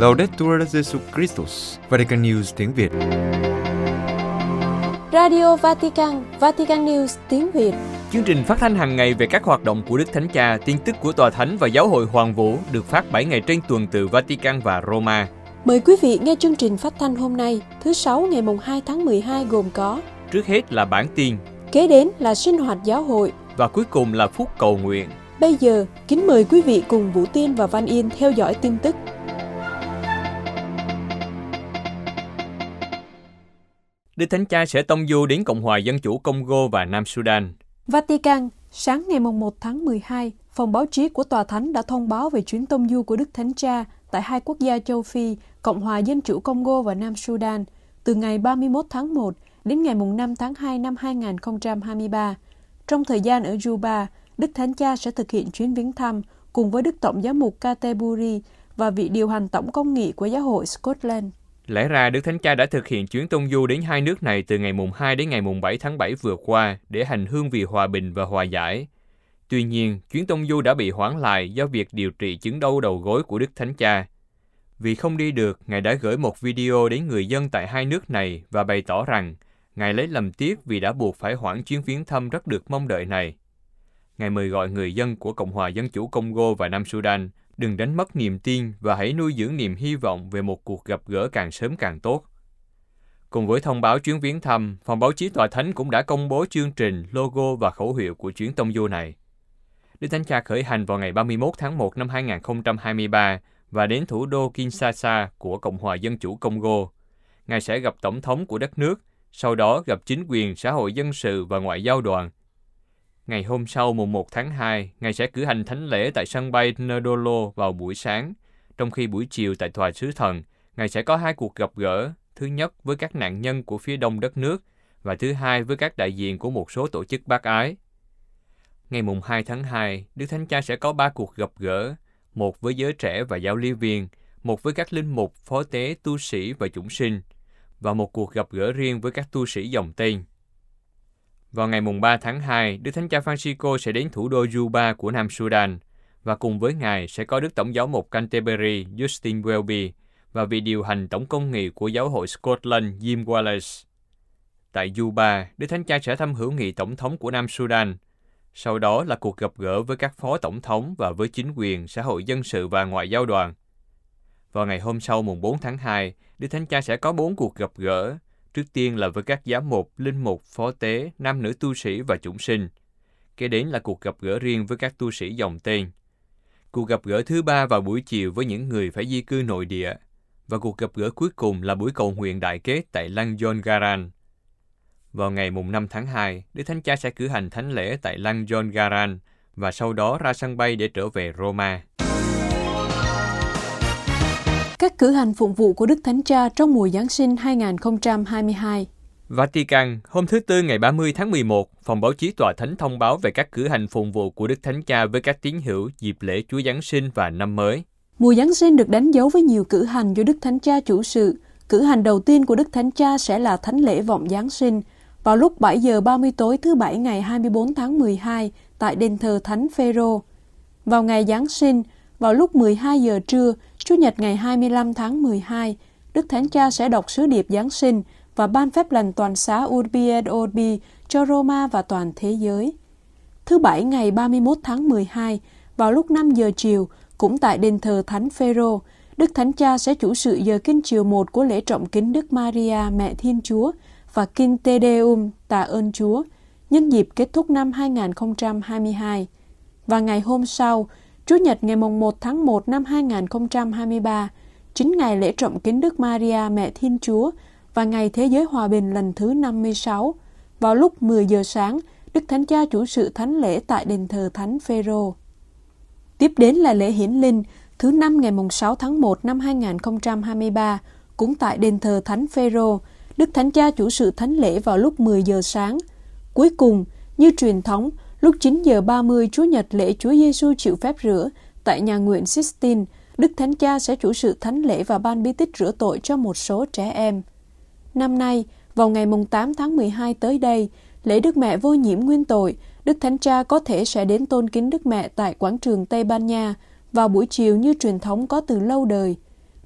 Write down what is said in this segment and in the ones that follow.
Laudetur Jesu Christus, Vatican News tiếng Việt. Radio Vatican, Vatican News tiếng Việt. Chương trình phát thanh hàng ngày về các hoạt động của Đức Thánh Cha, tin tức của Tòa Thánh và Giáo hội Hoàng Vũ được phát 7 ngày trên tuần từ Vatican và Roma. Mời quý vị nghe chương trình phát thanh hôm nay, thứ Sáu ngày mùng 2 tháng 12 gồm có Trước hết là bản tin Kế đến là sinh hoạt giáo hội và cuối cùng là phút cầu nguyện. Bây giờ, kính mời quý vị cùng Vũ Tiên và Văn Yên theo dõi tin tức. Đức Thánh Cha sẽ tông du đến Cộng hòa Dân chủ Congo và Nam Sudan. Vatican, sáng ngày 1 tháng 12, phòng báo chí của Tòa Thánh đã thông báo về chuyến tông du của Đức Thánh Cha tại hai quốc gia châu Phi, Cộng hòa Dân chủ Congo và Nam Sudan, từ ngày 31 tháng 1 đến ngày 5 tháng 2 năm 2023. Trong thời gian ở Juba, Đức Thánh Cha sẽ thực hiện chuyến viếng thăm cùng với Đức Tổng giám mục Canterbury và vị điều hành tổng công nghị của giáo hội Scotland. Lẽ ra Đức Thánh Cha đã thực hiện chuyến tông du đến hai nước này từ ngày mùng 2 đến ngày mùng 7 tháng 7 vừa qua để hành hương vì hòa bình và hòa giải. Tuy nhiên, chuyến tông du đã bị hoãn lại do việc điều trị chứng đau đầu gối của Đức Thánh Cha. Vì không đi được, Ngài đã gửi một video đến người dân tại hai nước này và bày tỏ rằng Ngài lấy làm tiếc vì đã buộc phải hoãn chuyến viếng thăm rất được mong đợi này. Ngài mời gọi người dân của Cộng hòa Dân chủ Congo và Nam Sudan đừng đánh mất niềm tin và hãy nuôi dưỡng niềm hy vọng về một cuộc gặp gỡ càng sớm càng tốt. Cùng với thông báo chuyến viếng thăm, phòng báo chí Tòa Thánh cũng đã công bố chương trình, logo và khẩu hiệu của chuyến tông du này. Đức Thánh Cha khởi hành vào ngày 31 tháng 1 năm 2023 và đến thủ đô Kinshasa của Cộng hòa Dân chủ Congo. Ngài sẽ gặp Tổng thống của đất nước, sau đó gặp chính quyền, xã hội dân sự và ngoại giao đoàn. Ngày hôm sau mùng 1 tháng 2, Ngài sẽ cử hành thánh lễ tại sân bay Nodolo vào buổi sáng, trong khi buổi chiều tại Tòa Sứ Thần, Ngài sẽ có hai cuộc gặp gỡ, thứ nhất với các nạn nhân của phía đông đất nước và thứ hai với các đại diện của một số tổ chức bác ái. Ngày mùng 2 tháng 2, Đức Thánh Cha sẽ có ba cuộc gặp gỡ, một với giới trẻ và giáo lý viên, một với các linh mục, phó tế, tu sĩ và chúng sinh, và một cuộc gặp gỡ riêng với các tu sĩ dòng tên. Vào ngày mùng 3 tháng 2, Đức Thánh Cha Francisco sẽ đến thủ đô Juba của Nam Sudan, và cùng với Ngài sẽ có Đức Tổng giáo mục Canterbury Justin Welby và vị điều hành tổng công nghị của giáo hội Scotland Jim Wallace. Tại Juba, Đức Thánh Cha sẽ thăm hữu nghị tổng thống của Nam Sudan. Sau đó là cuộc gặp gỡ với các phó tổng thống và với chính quyền, xã hội dân sự và ngoại giao đoàn. Vào ngày hôm sau mùng 4 tháng 2, Đức Thánh Cha sẽ có bốn cuộc gặp gỡ, trước tiên là với các giám mục, linh mục, phó tế, nam nữ tu sĩ và chúng sinh. Kế đến là cuộc gặp gỡ riêng với các tu sĩ dòng tên. Cuộc gặp gỡ thứ ba vào buổi chiều với những người phải di cư nội địa. Và cuộc gặp gỡ cuối cùng là buổi cầu nguyện đại kết tại Lăng John Garan. Vào ngày mùng 5 tháng 2, Đức Thánh Cha sẽ cử hành thánh lễ tại Lăng John Garan và sau đó ra sân bay để trở về Roma. Các cử hành phụng vụ của Đức Thánh Cha trong mùa Giáng sinh 2022 Vatican, hôm thứ Tư ngày 30 tháng 11, phòng báo chí tòa thánh thông báo về các cử hành phụng vụ của Đức Thánh Cha với các tín hữu dịp lễ Chúa Giáng sinh và năm mới. Mùa Giáng sinh được đánh dấu với nhiều cử hành do Đức Thánh Cha chủ sự. Cử hành đầu tiên của Đức Thánh Cha sẽ là Thánh lễ vọng Giáng sinh vào lúc 7 giờ 30 tối thứ Bảy ngày 24 tháng 12 tại đền thờ Thánh Phêrô. Vào ngày Giáng sinh, vào lúc 12 giờ trưa, Chủ nhật ngày 25 tháng 12, Đức Thánh Cha sẽ đọc sứ điệp Giáng sinh và ban phép lành toàn xá Urbi et Orbi cho Roma và toàn thế giới. Thứ Bảy ngày 31 tháng 12, vào lúc 5 giờ chiều, cũng tại đền thờ Thánh Phêrô, Đức Thánh Cha sẽ chủ sự giờ kinh chiều 1 của lễ trọng kính Đức Maria Mẹ Thiên Chúa và kinh Te Deum tạ ơn Chúa nhân dịp kết thúc năm 2022. Và ngày hôm sau, Chủ nhật ngày 1 tháng 1 năm 2023, chính ngày lễ trọng kính Đức Maria Mẹ Thiên Chúa và ngày Thế giới Hòa bình lần thứ 56. Vào lúc 10 giờ sáng, Đức Thánh Cha chủ sự thánh lễ tại đền thờ Thánh Phêrô. Tiếp đến là lễ hiển linh thứ năm ngày 6 tháng 1 năm 2023, cũng tại đền thờ Thánh Phêrô, Đức Thánh Cha chủ sự thánh lễ vào lúc 10 giờ sáng. Cuối cùng, như truyền thống, lúc 9 giờ 30 Chúa Nhật lễ Chúa Giêsu chịu phép rửa tại nhà nguyện Sistine, Đức Thánh Cha sẽ chủ sự thánh lễ và ban bí tích rửa tội cho một số trẻ em. Năm nay, vào ngày 8 tháng 12 tới đây, lễ Đức Mẹ vô nhiễm nguyên tội, Đức Thánh Cha có thể sẽ đến tôn kính Đức Mẹ tại quảng trường Tây Ban Nha vào buổi chiều như truyền thống có từ lâu đời.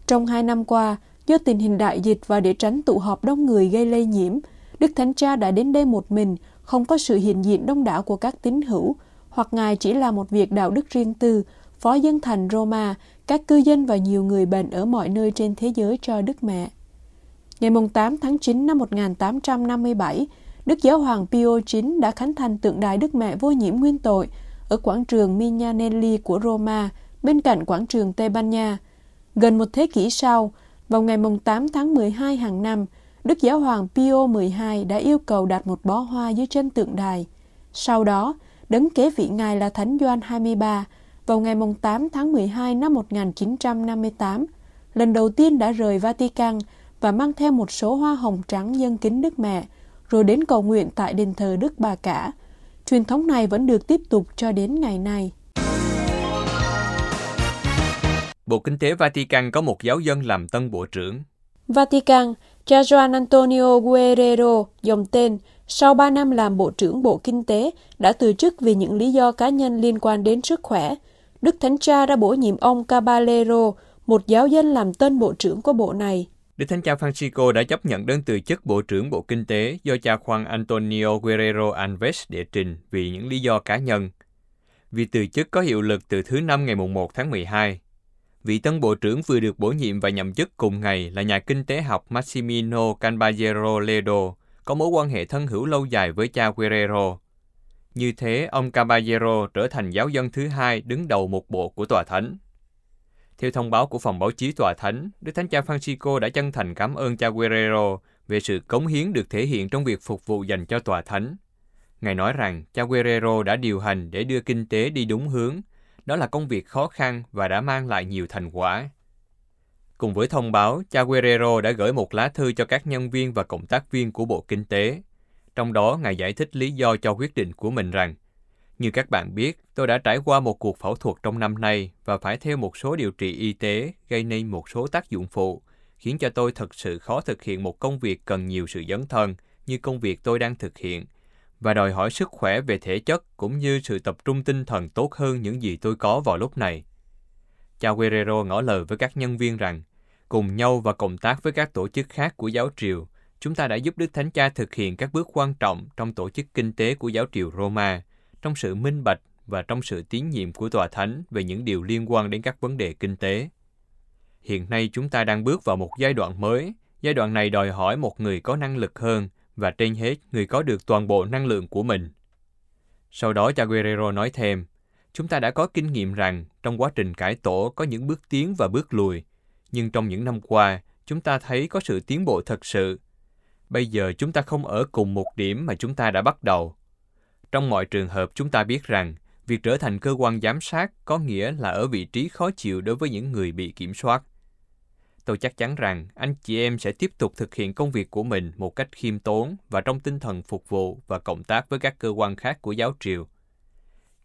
Trong hai năm qua, do tình hình đại dịch và để tránh tụ họp đông người gây lây nhiễm, Đức Thánh Cha đã đến đây một mình, không có sự hiện diện đông đảo của các tín hữu, hoặc Ngài chỉ là một việc đạo đức riêng tư, phó dân thành Roma, các cư dân và nhiều người bệnh ở mọi nơi trên thế giới cho Đức Mẹ. Ngày 8 tháng 9 năm 1857, Đức Giáo hoàng Pio IX đã khánh thành tượng đài Đức Mẹ vô nhiễm nguyên tội ở quảng trường Mignanelli của Roma, bên cạnh quảng trường Tây Ban Nha. Gần một thế kỷ sau, vào ngày 8 tháng 12 hàng năm, Đức Giáo hoàng Pio XII đã yêu cầu đặt một bó hoa dưới chân tượng đài. Sau đó, đấng kế vị ngài là Thánh Gioan 23 vào ngày 8 tháng 12 năm 1958, lần đầu tiên đã rời Vatican và mang theo một số hoa hồng trắng dân kính Đức Mẹ, rồi đến cầu nguyện tại đền thờ Đức Bà Cả. Truyền thống này vẫn được tiếp tục cho đến ngày nay. Bộ Kinh tế Vatican có một giáo dân làm tân bộ trưởng. Vatican, cha Juan Antonio Guerrero, dòng tên, sau 3 năm làm Bộ trưởng Bộ Kinh tế, đã từ chức vì những lý do cá nhân liên quan đến sức khỏe. Đức Thánh Cha đã bổ nhiệm ông Caballero, một giáo dân làm tên Bộ trưởng của bộ này. Đức Thánh Cha Francisco đã chấp nhận đơn từ chức Bộ trưởng Bộ Kinh tế do cha Juan Antonio Guerrero Alves đệ trình vì những lý do cá nhân. Vì từ chức có hiệu lực từ thứ năm ngày 1 tháng 12. Vị tân bộ trưởng vừa được bổ nhiệm và nhậm chức cùng ngày là nhà kinh tế học Massimino Canballero Ledo, có mối quan hệ thân hữu lâu dài với cha Guerrero. Như thế, ông Caballero trở thành giáo dân thứ hai đứng đầu một bộ của tòa thánh. Theo thông báo của phòng báo chí tòa thánh, Đức Thánh Cha Francisco đã chân thành cảm ơn cha Guerrero về sự cống hiến được thể hiện trong việc phục vụ dành cho tòa thánh. Ngài nói rằng cha Guerrero đã điều hành để đưa kinh tế đi đúng hướng. Đó là công việc khó khăn và đã mang lại nhiều thành quả. Cùng với thông báo, cha Guerrero đã gửi một lá thư cho các nhân viên và cộng tác viên của Bộ Kinh tế. Trong đó, Ngài giải thích lý do cho quyết định của mình rằng như các bạn biết, tôi đã trải qua một cuộc phẫu thuật trong năm nay và phải theo một số điều trị y tế gây nên một số tác dụng phụ, khiến cho tôi thật sự khó thực hiện một công việc cần nhiều sự dấn thân như công việc tôi đang thực hiện và đòi hỏi sức khỏe về thể chất cũng như sự tập trung tinh thần tốt hơn những gì tôi có vào lúc này. Cha Guerrero ngỏ lời với các nhân viên rằng, cùng nhau và cộng tác với các tổ chức khác của giáo triều, chúng ta đã giúp Đức Thánh Cha thực hiện các bước quan trọng trong tổ chức kinh tế của giáo triều Roma, trong sự minh bạch và trong sự tín nhiệm của tòa thánh về những điều liên quan đến các vấn đề kinh tế. Hiện nay chúng ta đang bước vào một giai đoạn mới. Giai đoạn này đòi hỏi một người có năng lực hơn và trên hết người có được toàn bộ năng lượng của mình. Sau đó cha Guerrero nói thêm, chúng ta đã có kinh nghiệm rằng trong quá trình cải tổ có những bước tiến và bước lùi, nhưng trong những năm qua, chúng ta thấy có sự tiến bộ thật sự. Bây giờ chúng ta không ở cùng một điểm mà chúng ta đã bắt đầu. Trong mọi trường hợp chúng ta biết rằng, việc trở thành cơ quan giám sát có nghĩa là ở vị trí khó chịu đối với những người bị kiểm soát. Tôi chắc chắn rằng anh chị em sẽ tiếp tục thực hiện công việc của mình một cách khiêm tốn và trong tinh thần phục vụ và cộng tác với các cơ quan khác của giáo triều.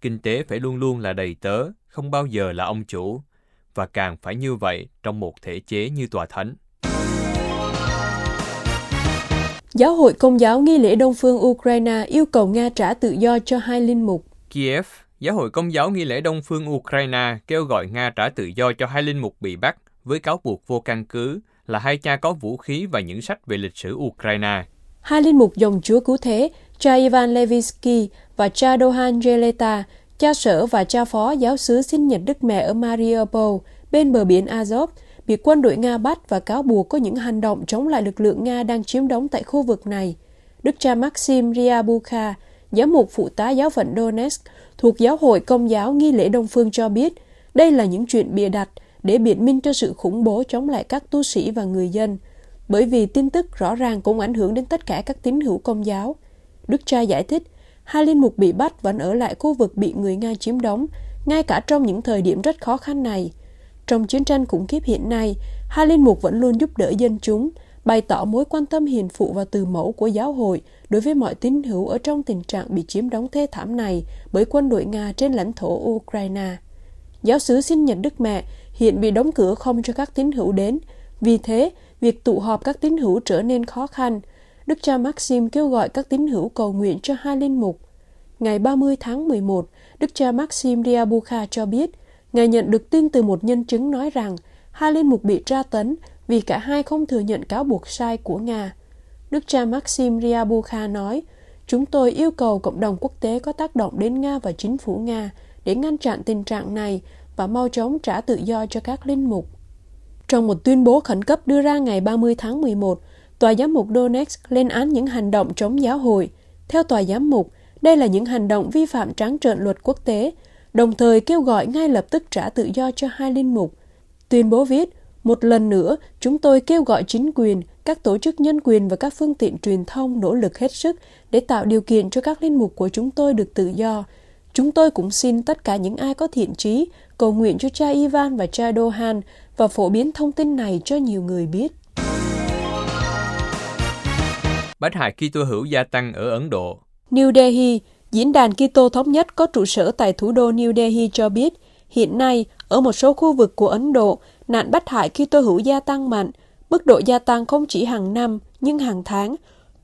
Kinh tế phải luôn luôn là đầy tớ, không bao giờ là ông chủ, và càng phải như vậy trong một thể chế như tòa thánh. Giáo hội Công giáo nghi lễ Đông phương Ukraine yêu cầu Nga trả tự do cho hai linh mục. Kiev, Giáo hội Công giáo nghi lễ Đông phương Ukraine kêu gọi Nga trả tự do cho hai linh mục bị bắt với cáo buộc vô căn cứ là hai cha có vũ khí và những sách về lịch sử Ukraine. Hai linh mục dòng Chúa Cứu Thế, cha Ivan Levinsky và cha Dohan Jeleta, cha sở và cha phó giáo sứ sinh nhật Đức Mẹ ở Mariupol, bên bờ biển Azov, bị quân đội Nga bắt và cáo buộc có những hành động chống lại lực lượng Nga đang chiếm đóng tại khu vực này. Đức cha Maxim Ryabuka, giám mục phụ tá giáo phận Donetsk thuộc Giáo hội Công giáo Nghi lễ Đông Phương cho biết, đây là những chuyện bịa đặt để biện minh cho sự khủng bố chống lại các tu sĩ và người dân, bởi vì tin tức rõ ràng cũng ảnh hưởng đến tất cả các tín hữu công giáo. Đức cha giải thích, hai linh mục bị bắt vẫn ở lại khu vực bị người Nga chiếm đóng, ngay cả trong những thời điểm rất khó khăn này. Trong chiến tranh khủng khiếp hiện nay, hai linh mục vẫn luôn giúp đỡ dân chúng, bày tỏ mối quan tâm hiền phụ và từ mẫu của giáo hội đối với mọi tín hữu ở trong tình trạng bị chiếm đóng thê thảm này bởi quân đội Nga trên lãnh thổ Ukraine. Giáo sứ xin nhận Đức Mẹ hiện bị đóng cửa không cho các tín hữu đến. Vì thế, việc tụ họp các tín hữu trở nên khó khăn. Đức cha Maxim kêu gọi các tín hữu cầu nguyện cho hai linh mục. Ngày 30 tháng 11, Đức cha Maxim Diabuka cho biết, Ngài nhận được tin từ một nhân chứng nói rằng hai linh mục bị tra tấn vì cả hai không thừa nhận cáo buộc sai của Nga. Đức cha Maxim Riabukha nói, Chúng tôi yêu cầu cộng đồng quốc tế có tác động đến Nga và chính phủ Nga để ngăn chặn tình trạng này và mau chóng trả tự do cho các linh mục. Trong một tuyên bố khẩn cấp đưa ra ngày 30 tháng 11, Tòa giám mục Donetsk lên án những hành động chống giáo hội. Theo tòa giám mục, đây là những hành động vi phạm trắng trợn luật quốc tế, đồng thời kêu gọi ngay lập tức trả tự do cho hai linh mục. Tuyên bố viết, một lần nữa, chúng tôi kêu gọi chính quyền, các tổ chức nhân quyền và các phương tiện truyền thông nỗ lực hết sức để tạo điều kiện cho các linh mục của chúng tôi được tự do. Chúng tôi cũng xin tất cả những ai có thiện trí cầu nguyện cho cha Ivan và cha Dohan và phổ biến thông tin này cho nhiều người biết. Bách hại Kitô hữu gia tăng ở Ấn Độ New Delhi, Diễn đàn Kitô thống nhất có trụ sở tại thủ đô New Delhi cho biết, hiện nay, ở một số khu vực của Ấn Độ, nạn bắt hại Kitô hữu gia tăng mạnh, mức độ gia tăng không chỉ hàng năm, nhưng hàng tháng.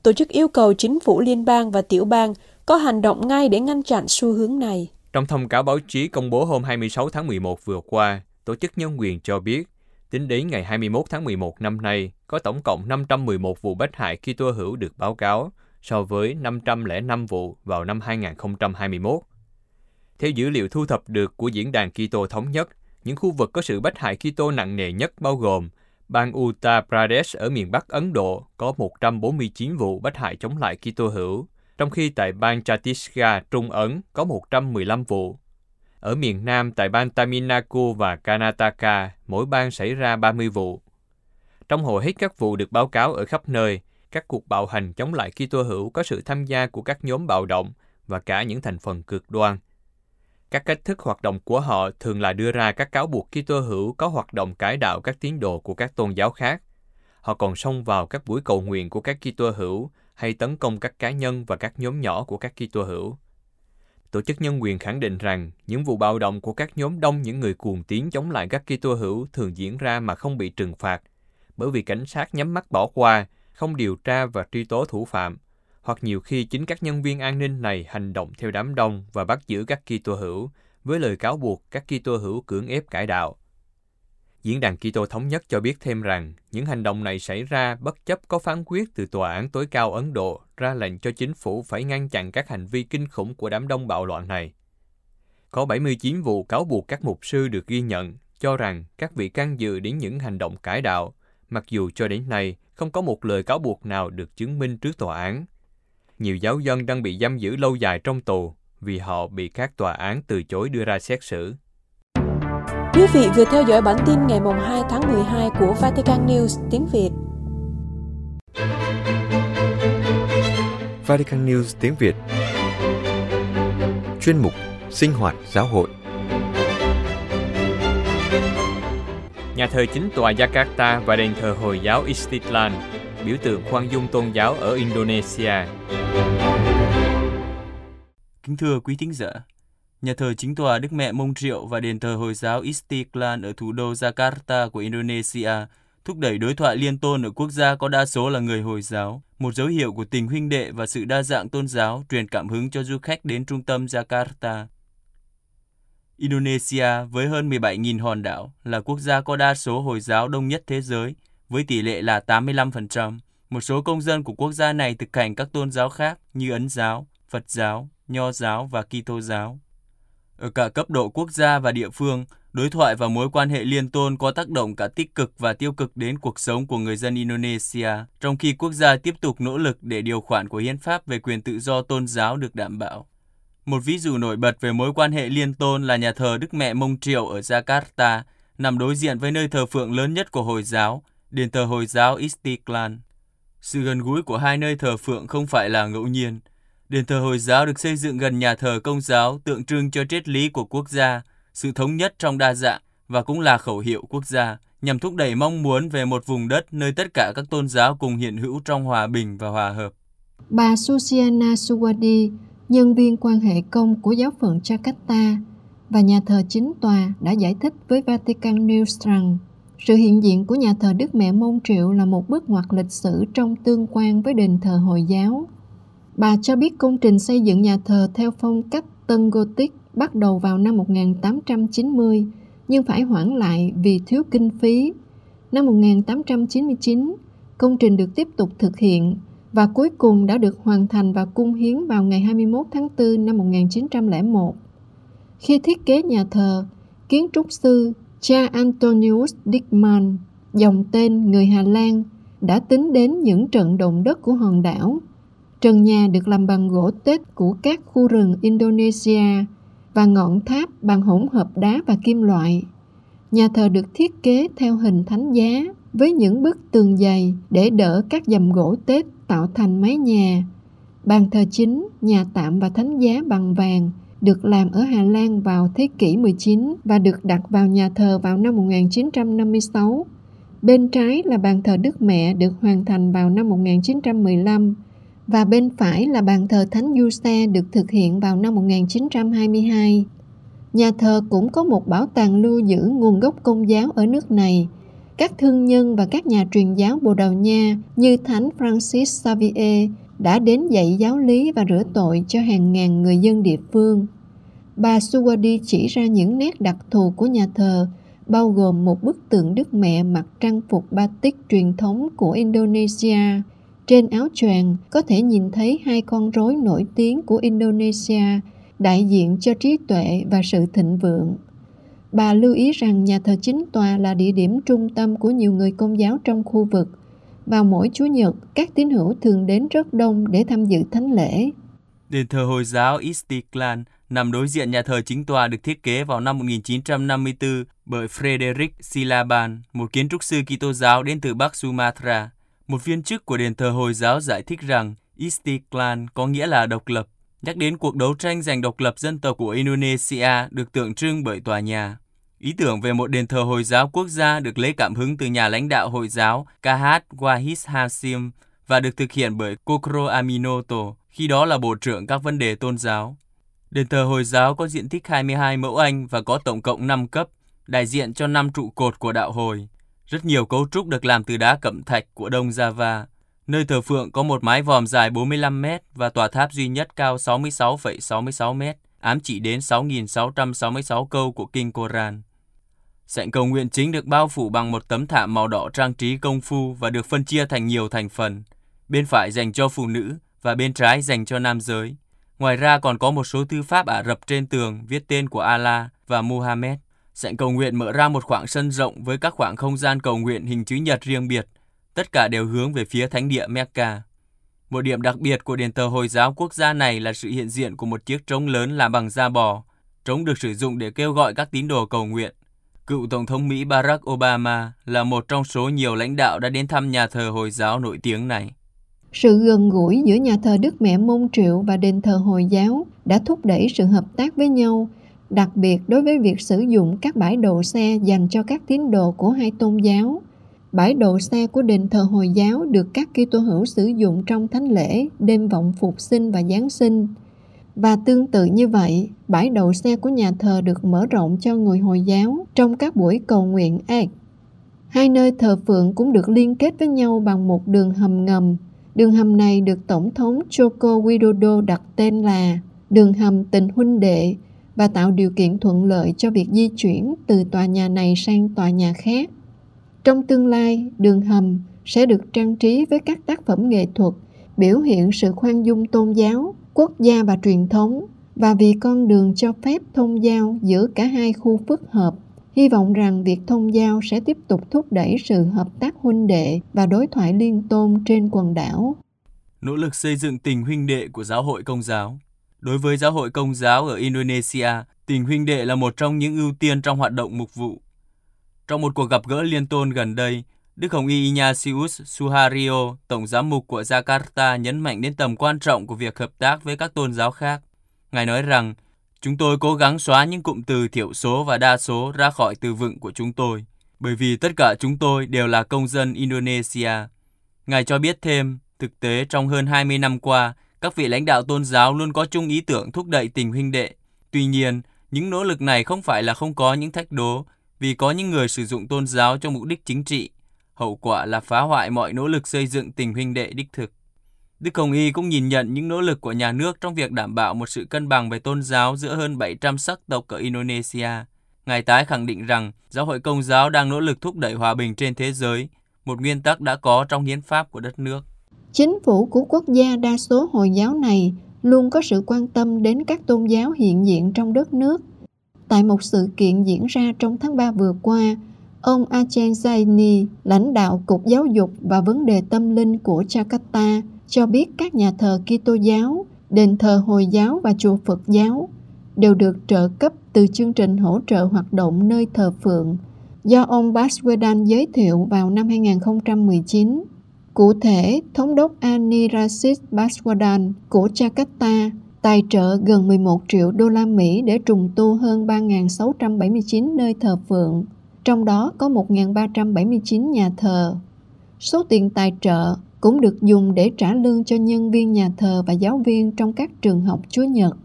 Tổ chức yêu cầu chính phủ liên bang và tiểu bang có hành động ngay để ngăn chặn xu hướng này. Trong thông cáo báo chí công bố hôm 26 tháng 11 vừa qua, Tổ chức Nhân quyền cho biết, tính đến ngày 21 tháng 11 năm nay, có tổng cộng 511 vụ bách hại khi tua hữu được báo cáo, so với 505 vụ vào năm 2021. Theo dữ liệu thu thập được của Diễn đàn Kitô Thống nhất, những khu vực có sự bách hại Kitô nặng nề nhất bao gồm bang Uttar Pradesh ở miền Bắc Ấn Độ có 149 vụ bách hại chống lại Kitô hữu, trong khi tại bang Chhattisgarh, Trung Ấn có 115 vụ. Ở miền Nam tại bang Tamil Nadu và Karnataka, mỗi bang xảy ra 30 vụ. Trong hầu hết các vụ được báo cáo ở khắp nơi, các cuộc bạo hành chống lại Kitô hữu có sự tham gia của các nhóm bạo động và cả những thành phần cực đoan. Các cách thức hoạt động của họ thường là đưa ra các cáo buộc Kitô hữu có hoạt động cải đạo các tín đồ của các tôn giáo khác. Họ còn xông vào các buổi cầu nguyện của các Kitô hữu hay tấn công các cá nhân và các nhóm nhỏ của các Kitô hữu. Tổ chức nhân quyền khẳng định rằng những vụ bạo động của các nhóm đông những người cuồng tiến chống lại các Kitô hữu thường diễn ra mà không bị trừng phạt, bởi vì cảnh sát nhắm mắt bỏ qua, không điều tra và truy tố thủ phạm, hoặc nhiều khi chính các nhân viên an ninh này hành động theo đám đông và bắt giữ các Kitô hữu với lời cáo buộc các Kitô hữu cưỡng ép cải đạo. Diễn đàn Kitô thống nhất cho biết thêm rằng những hành động này xảy ra bất chấp có phán quyết từ tòa án tối cao Ấn Độ ra lệnh cho chính phủ phải ngăn chặn các hành vi kinh khủng của đám đông bạo loạn này. Có 79 vụ cáo buộc các mục sư được ghi nhận cho rằng các vị can dự đến những hành động cải đạo, mặc dù cho đến nay không có một lời cáo buộc nào được chứng minh trước tòa án. Nhiều giáo dân đang bị giam giữ lâu dài trong tù vì họ bị các tòa án từ chối đưa ra xét xử. Quý vị vừa theo dõi bản tin ngày 2 tháng 12 của Vatican News tiếng Việt. Vatican News tiếng Việt Chuyên mục Sinh hoạt giáo hội Nhà thờ chính tòa Jakarta và đền thờ Hồi giáo Istiqlal, biểu tượng khoan dung tôn giáo ở Indonesia. Kính thưa quý thính giả, nhà thờ chính tòa Đức Mẹ Mông Triệu và đền thờ Hồi giáo Istiqlal ở thủ đô Jakarta của Indonesia thúc đẩy đối thoại liên tôn ở quốc gia có đa số là người Hồi giáo, một dấu hiệu của tình huynh đệ và sự đa dạng tôn giáo truyền cảm hứng cho du khách đến trung tâm Jakarta. Indonesia với hơn 17.000 hòn đảo là quốc gia có đa số Hồi giáo đông nhất thế giới, với tỷ lệ là 85%. Một số công dân của quốc gia này thực hành các tôn giáo khác như Ấn giáo, Phật giáo, Nho giáo và Kitô giáo. Ở cả cấp độ quốc gia và địa phương, đối thoại và mối quan hệ liên tôn có tác động cả tích cực và tiêu cực đến cuộc sống của người dân Indonesia, trong khi quốc gia tiếp tục nỗ lực để điều khoản của hiến pháp về quyền tự do tôn giáo được đảm bảo. Một ví dụ nổi bật về mối quan hệ liên tôn là nhà thờ Đức Mẹ Mông Triệu ở Jakarta, nằm đối diện với nơi thờ phượng lớn nhất của Hồi giáo, đền thờ Hồi giáo Istiqlal. Sự gần gũi của hai nơi thờ phượng không phải là ngẫu nhiên. Đền thờ Hồi giáo được xây dựng gần nhà thờ Công giáo tượng trưng cho triết lý của quốc gia, sự thống nhất trong đa dạng và cũng là khẩu hiệu quốc gia nhằm thúc đẩy mong muốn về một vùng đất nơi tất cả các tôn giáo cùng hiện hữu trong hòa bình và hòa hợp. Bà Susiana Suwadi, nhân viên quan hệ công của giáo phận Jakarta và nhà thờ chính tòa đã giải thích với Vatican News rằng sự hiện diện của nhà thờ Đức Mẹ Môn Triệu là một bước ngoặt lịch sử trong tương quan với đền thờ Hồi giáo. Bà cho biết công trình xây dựng nhà thờ theo phong cách Tân Gothic bắt đầu vào năm 1890 nhưng phải hoãn lại vì thiếu kinh phí. Năm 1899, công trình được tiếp tục thực hiện và cuối cùng đã được hoàn thành và cung hiến vào ngày 21 tháng 4 năm 1901. Khi thiết kế nhà thờ, kiến trúc sư cha Antonius Dickman, dòng tên người Hà Lan, đã tính đến những trận động đất của hòn đảo. Trần nhà được làm bằng gỗ tết của các khu rừng Indonesia và ngọn tháp bằng hỗn hợp đá và kim loại. Nhà thờ được thiết kế theo hình thánh giá với những bức tường dày để đỡ các dầm gỗ tết tạo thành mái nhà. Bàn thờ chính, nhà tạm và thánh giá bằng vàng được làm ở Hà Lan vào thế kỷ 19 và được đặt vào nhà thờ vào năm 1956. Bên trái là bàn thờ Đức Mẹ được hoàn thành vào năm 1915 và bên phải là bàn thờ Thánh Du Xe được thực hiện vào năm 1922. Nhà thờ cũng có một bảo tàng lưu giữ nguồn gốc công giáo ở nước này. Các thương nhân và các nhà truyền giáo Bồ Đào Nha như Thánh Francis Xavier đã đến dạy giáo lý và rửa tội cho hàng ngàn người dân địa phương. Bà Suwadi chỉ ra những nét đặc thù của nhà thờ, bao gồm một bức tượng Đức Mẹ mặc trang phục batik truyền thống của Indonesia. Trên áo choàng có thể nhìn thấy hai con rối nổi tiếng của Indonesia, đại diện cho trí tuệ và sự thịnh vượng. Bà lưu ý rằng nhà thờ chính tòa là địa điểm trung tâm của nhiều người công giáo trong khu vực – vào mỗi Chủ nhật, các tín hữu thường đến rất đông để tham dự thánh lễ. Đền thờ Hồi giáo Istiklal nằm đối diện nhà thờ chính tòa được thiết kế vào năm 1954 bởi Frederick Silaban, một kiến trúc sư Kitô giáo đến từ Bắc Sumatra. Một viên chức của đền thờ Hồi giáo giải thích rằng Istiklal có nghĩa là độc lập, nhắc đến cuộc đấu tranh giành độc lập dân tộc của Indonesia được tượng trưng bởi tòa nhà. Ý tưởng về một đền thờ Hồi giáo quốc gia được lấy cảm hứng từ nhà lãnh đạo Hồi giáo Kahat Wahid Hashim và được thực hiện bởi Kokro Aminoto, khi đó là Bộ trưởng các vấn đề tôn giáo. Đền thờ Hồi giáo có diện tích 22 mẫu Anh và có tổng cộng 5 cấp, đại diện cho 5 trụ cột của đạo Hồi. Rất nhiều cấu trúc được làm từ đá cẩm thạch của Đông Java. Nơi thờ phượng có một mái vòm dài 45 mét và tòa tháp duy nhất cao 66,66 mét, ám chỉ đến 6.666 câu của Kinh Koran. Sảnh cầu nguyện chính được bao phủ bằng một tấm thảm màu đỏ trang trí công phu và được phân chia thành nhiều thành phần. Bên phải dành cho phụ nữ và bên trái dành cho nam giới. Ngoài ra còn có một số thư pháp Ả Rập trên tường viết tên của Allah và Muhammad. Sảnh cầu nguyện mở ra một khoảng sân rộng với các khoảng không gian cầu nguyện hình chữ nhật riêng biệt. Tất cả đều hướng về phía thánh địa Mecca. Một điểm đặc biệt của đền thờ Hồi giáo quốc gia này là sự hiện diện của một chiếc trống lớn làm bằng da bò. Trống được sử dụng để kêu gọi các tín đồ cầu nguyện. Cựu Tổng thống Mỹ Barack Obama là một trong số nhiều lãnh đạo đã đến thăm nhà thờ Hồi giáo nổi tiếng này. Sự gần gũi giữa nhà thờ Đức Mẹ Môn Triệu và đền thờ Hồi giáo đã thúc đẩy sự hợp tác với nhau, đặc biệt đối với việc sử dụng các bãi đậu xe dành cho các tín đồ của hai tôn giáo. Bãi đậu xe của đền thờ Hồi giáo được các Kitô hữu sử dụng trong thánh lễ, đêm vọng phục sinh và Giáng sinh – và tương tự như vậy, bãi đậu xe của nhà thờ được mở rộng cho người Hồi giáo trong các buổi cầu nguyện Eid. Hai nơi thờ phượng cũng được liên kết với nhau bằng một đường hầm ngầm. Đường hầm này được Tổng thống Joko Widodo đặt tên là đường hầm tình huynh đệ và tạo điều kiện thuận lợi cho việc di chuyển từ tòa nhà này sang tòa nhà khác. Trong tương lai, đường hầm sẽ được trang trí với các tác phẩm nghệ thuật biểu hiện sự khoan dung tôn giáo quốc gia và truyền thống và vì con đường cho phép thông giao giữa cả hai khu phức hợp hy vọng rằng việc thông giao sẽ tiếp tục thúc đẩy sự hợp tác huynh đệ và đối thoại liên tôn trên quần đảo. Nỗ lực xây dựng tình huynh đệ của giáo hội công giáo Đối với giáo hội công giáo ở Indonesia, tình huynh đệ là một trong những ưu tiên trong hoạt động mục vụ. Trong một cuộc gặp gỡ liên tôn gần đây, Đức Hồng Y Ignatius Suhario, Tổng giám mục của Jakarta nhấn mạnh đến tầm quan trọng của việc hợp tác với các tôn giáo khác. Ngài nói rằng, chúng tôi cố gắng xóa những cụm từ thiểu số và đa số ra khỏi từ vựng của chúng tôi, bởi vì tất cả chúng tôi đều là công dân Indonesia. Ngài cho biết thêm, thực tế trong hơn 20 năm qua, các vị lãnh đạo tôn giáo luôn có chung ý tưởng thúc đẩy tình huynh đệ. Tuy nhiên, những nỗ lực này không phải là không có những thách đố, vì có những người sử dụng tôn giáo cho mục đích chính trị hậu quả là phá hoại mọi nỗ lực xây dựng tình huynh đệ đích thực. Đức Hồng Y cũng nhìn nhận những nỗ lực của nhà nước trong việc đảm bảo một sự cân bằng về tôn giáo giữa hơn 700 sắc tộc ở Indonesia. Ngài tái khẳng định rằng giáo hội công giáo đang nỗ lực thúc đẩy hòa bình trên thế giới, một nguyên tắc đã có trong hiến pháp của đất nước. Chính phủ của quốc gia đa số Hồi giáo này luôn có sự quan tâm đến các tôn giáo hiện diện trong đất nước. Tại một sự kiện diễn ra trong tháng 3 vừa qua, ông Achen Zaini, lãnh đạo Cục Giáo dục và Vấn đề Tâm linh của Jakarta, cho biết các nhà thờ Kitô giáo, đền thờ Hồi giáo và chùa Phật giáo đều được trợ cấp từ chương trình hỗ trợ hoạt động nơi thờ phượng do ông Baswedan giới thiệu vào năm 2019. Cụ thể, Thống đốc Ani Rashid Baswedan của Jakarta tài trợ gần 11 triệu đô la Mỹ để trùng tu hơn 3.679 nơi thờ phượng, trong đó có 1.379 nhà thờ. Số tiền tài trợ cũng được dùng để trả lương cho nhân viên nhà thờ và giáo viên trong các trường học Chúa Nhật.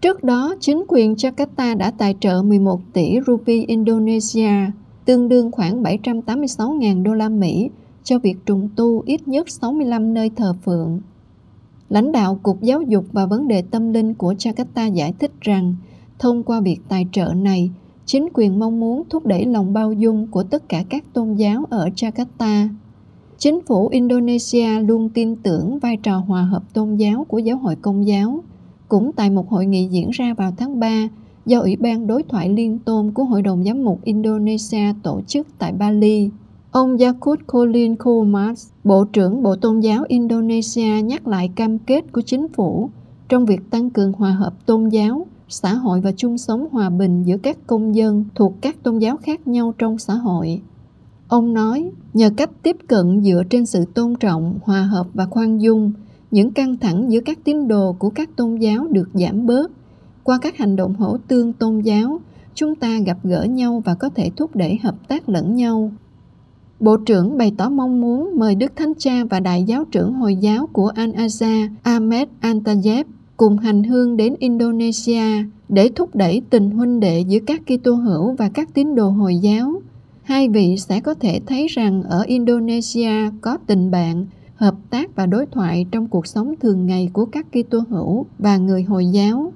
Trước đó, chính quyền Jakarta đã tài trợ 11 tỷ rupee Indonesia, tương đương khoảng 786.000 đô la Mỹ cho việc trùng tu ít nhất 65 nơi thờ phượng. Lãnh đạo Cục Giáo dục và Vấn đề Tâm linh của Jakarta giải thích rằng, thông qua việc tài trợ này, chính quyền mong muốn thúc đẩy lòng bao dung của tất cả các tôn giáo ở Jakarta. Chính phủ Indonesia luôn tin tưởng vai trò hòa hợp tôn giáo của giáo hội công giáo. Cũng tại một hội nghị diễn ra vào tháng 3 do Ủy ban Đối thoại Liên tôn của Hội đồng Giám mục Indonesia tổ chức tại Bali, Ông Yakut Kolin Kumas, Bộ trưởng Bộ Tôn giáo Indonesia nhắc lại cam kết của chính phủ trong việc tăng cường hòa hợp tôn giáo, xã hội và chung sống hòa bình giữa các công dân thuộc các tôn giáo khác nhau trong xã hội. Ông nói, nhờ cách tiếp cận dựa trên sự tôn trọng, hòa hợp và khoan dung, những căng thẳng giữa các tín đồ của các tôn giáo được giảm bớt. Qua các hành động hỗ tương tôn giáo, chúng ta gặp gỡ nhau và có thể thúc đẩy hợp tác lẫn nhau. Bộ trưởng bày tỏ mong muốn mời Đức Thánh Cha và Đại giáo trưởng Hồi giáo của Al-Azhar Ahmed Antayeb cùng hành hương đến Indonesia để thúc đẩy tình huynh đệ giữa các Kitô hữu và các tín đồ Hồi giáo. Hai vị sẽ có thể thấy rằng ở Indonesia có tình bạn, hợp tác và đối thoại trong cuộc sống thường ngày của các Kitô hữu và người Hồi giáo.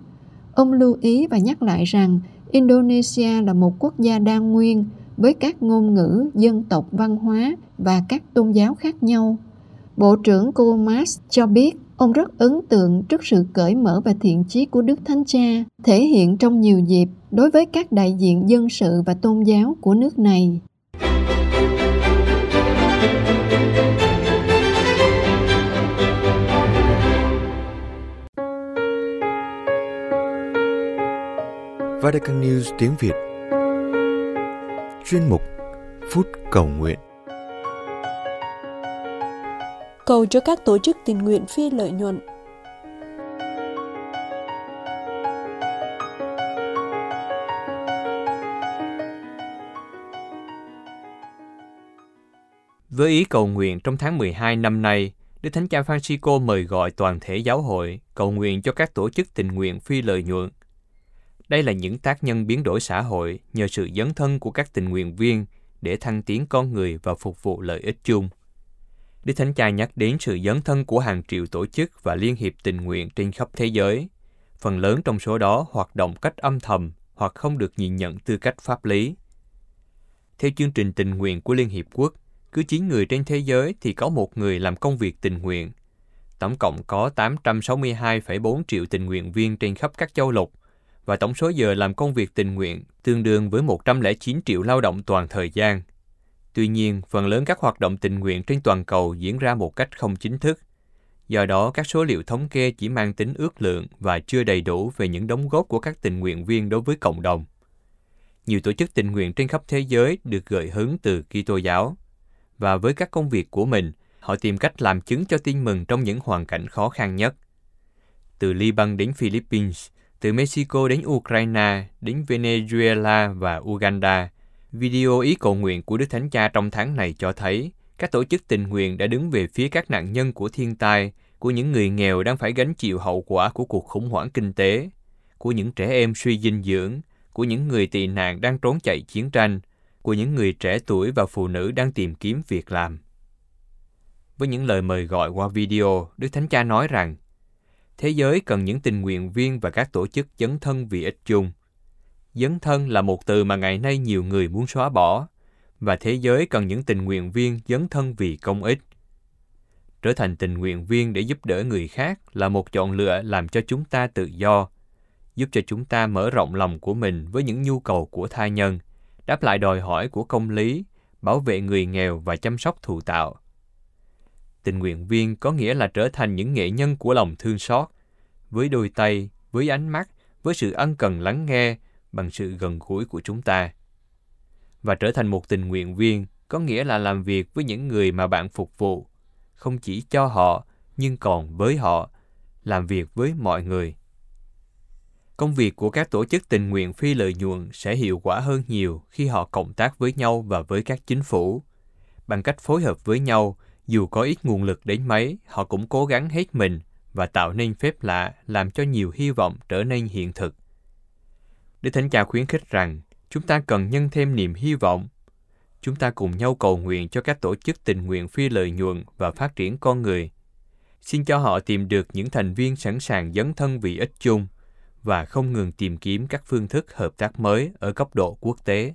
Ông lưu ý và nhắc lại rằng Indonesia là một quốc gia đa nguyên với các ngôn ngữ, dân tộc, văn hóa và các tôn giáo khác nhau. Bộ trưởng Komas cho biết ông rất ấn tượng trước sự cởi mở và thiện chí của Đức Thánh Cha, thể hiện trong nhiều dịp đối với các đại diện dân sự và tôn giáo của nước này. Vatican News tiếng Việt chuyên mục Phút Cầu Nguyện. Cầu cho các tổ chức tình nguyện phi lợi nhuận. Với ý cầu nguyện trong tháng 12 năm nay, Đức Thánh Cha Francisco mời gọi toàn thể giáo hội cầu nguyện cho các tổ chức tình nguyện phi lợi nhuận đây là những tác nhân biến đổi xã hội nhờ sự dấn thân của các tình nguyện viên để thăng tiến con người và phục vụ lợi ích chung. Đức Thánh Cha nhắc đến sự dấn thân của hàng triệu tổ chức và liên hiệp tình nguyện trên khắp thế giới. Phần lớn trong số đó hoạt động cách âm thầm hoặc không được nhìn nhận tư cách pháp lý. Theo chương trình tình nguyện của Liên Hiệp Quốc, cứ 9 người trên thế giới thì có một người làm công việc tình nguyện. Tổng cộng có 862,4 triệu tình nguyện viên trên khắp các châu lục và tổng số giờ làm công việc tình nguyện tương đương với 109 triệu lao động toàn thời gian. Tuy nhiên, phần lớn các hoạt động tình nguyện trên toàn cầu diễn ra một cách không chính thức. Do đó, các số liệu thống kê chỉ mang tính ước lượng và chưa đầy đủ về những đóng góp của các tình nguyện viên đối với cộng đồng. Nhiều tổ chức tình nguyện trên khắp thế giới được gợi hứng từ Kitô giáo. Và với các công việc của mình, họ tìm cách làm chứng cho tin mừng trong những hoàn cảnh khó khăn nhất. Từ Liban đến Philippines, từ Mexico đến Ukraine, đến Venezuela và Uganda. Video ý cầu nguyện của Đức Thánh Cha trong tháng này cho thấy các tổ chức tình nguyện đã đứng về phía các nạn nhân của thiên tai, của những người nghèo đang phải gánh chịu hậu quả của cuộc khủng hoảng kinh tế, của những trẻ em suy dinh dưỡng, của những người tị nạn đang trốn chạy chiến tranh, của những người trẻ tuổi và phụ nữ đang tìm kiếm việc làm. Với những lời mời gọi qua video, Đức Thánh Cha nói rằng Thế giới cần những tình nguyện viên và các tổ chức dấn thân vì ích chung. Dấn thân là một từ mà ngày nay nhiều người muốn xóa bỏ, và thế giới cần những tình nguyện viên dấn thân vì công ích. Trở thành tình nguyện viên để giúp đỡ người khác là một chọn lựa làm cho chúng ta tự do, giúp cho chúng ta mở rộng lòng của mình với những nhu cầu của tha nhân, đáp lại đòi hỏi của công lý, bảo vệ người nghèo và chăm sóc thụ tạo. Tình nguyện viên có nghĩa là trở thành những nghệ nhân của lòng thương xót, với đôi tay, với ánh mắt, với sự ân cần lắng nghe, bằng sự gần gũi của chúng ta. Và trở thành một tình nguyện viên có nghĩa là làm việc với những người mà bạn phục vụ, không chỉ cho họ nhưng còn với họ, làm việc với mọi người. Công việc của các tổ chức tình nguyện phi lợi nhuận sẽ hiệu quả hơn nhiều khi họ cộng tác với nhau và với các chính phủ. Bằng cách phối hợp với nhau, dù có ít nguồn lực đến mấy, họ cũng cố gắng hết mình và tạo nên phép lạ làm cho nhiều hy vọng trở nên hiện thực. Đức Thánh Cha khuyến khích rằng chúng ta cần nhân thêm niềm hy vọng. Chúng ta cùng nhau cầu nguyện cho các tổ chức tình nguyện phi lợi nhuận và phát triển con người. Xin cho họ tìm được những thành viên sẵn sàng dấn thân vì ích chung và không ngừng tìm kiếm các phương thức hợp tác mới ở cấp độ quốc tế.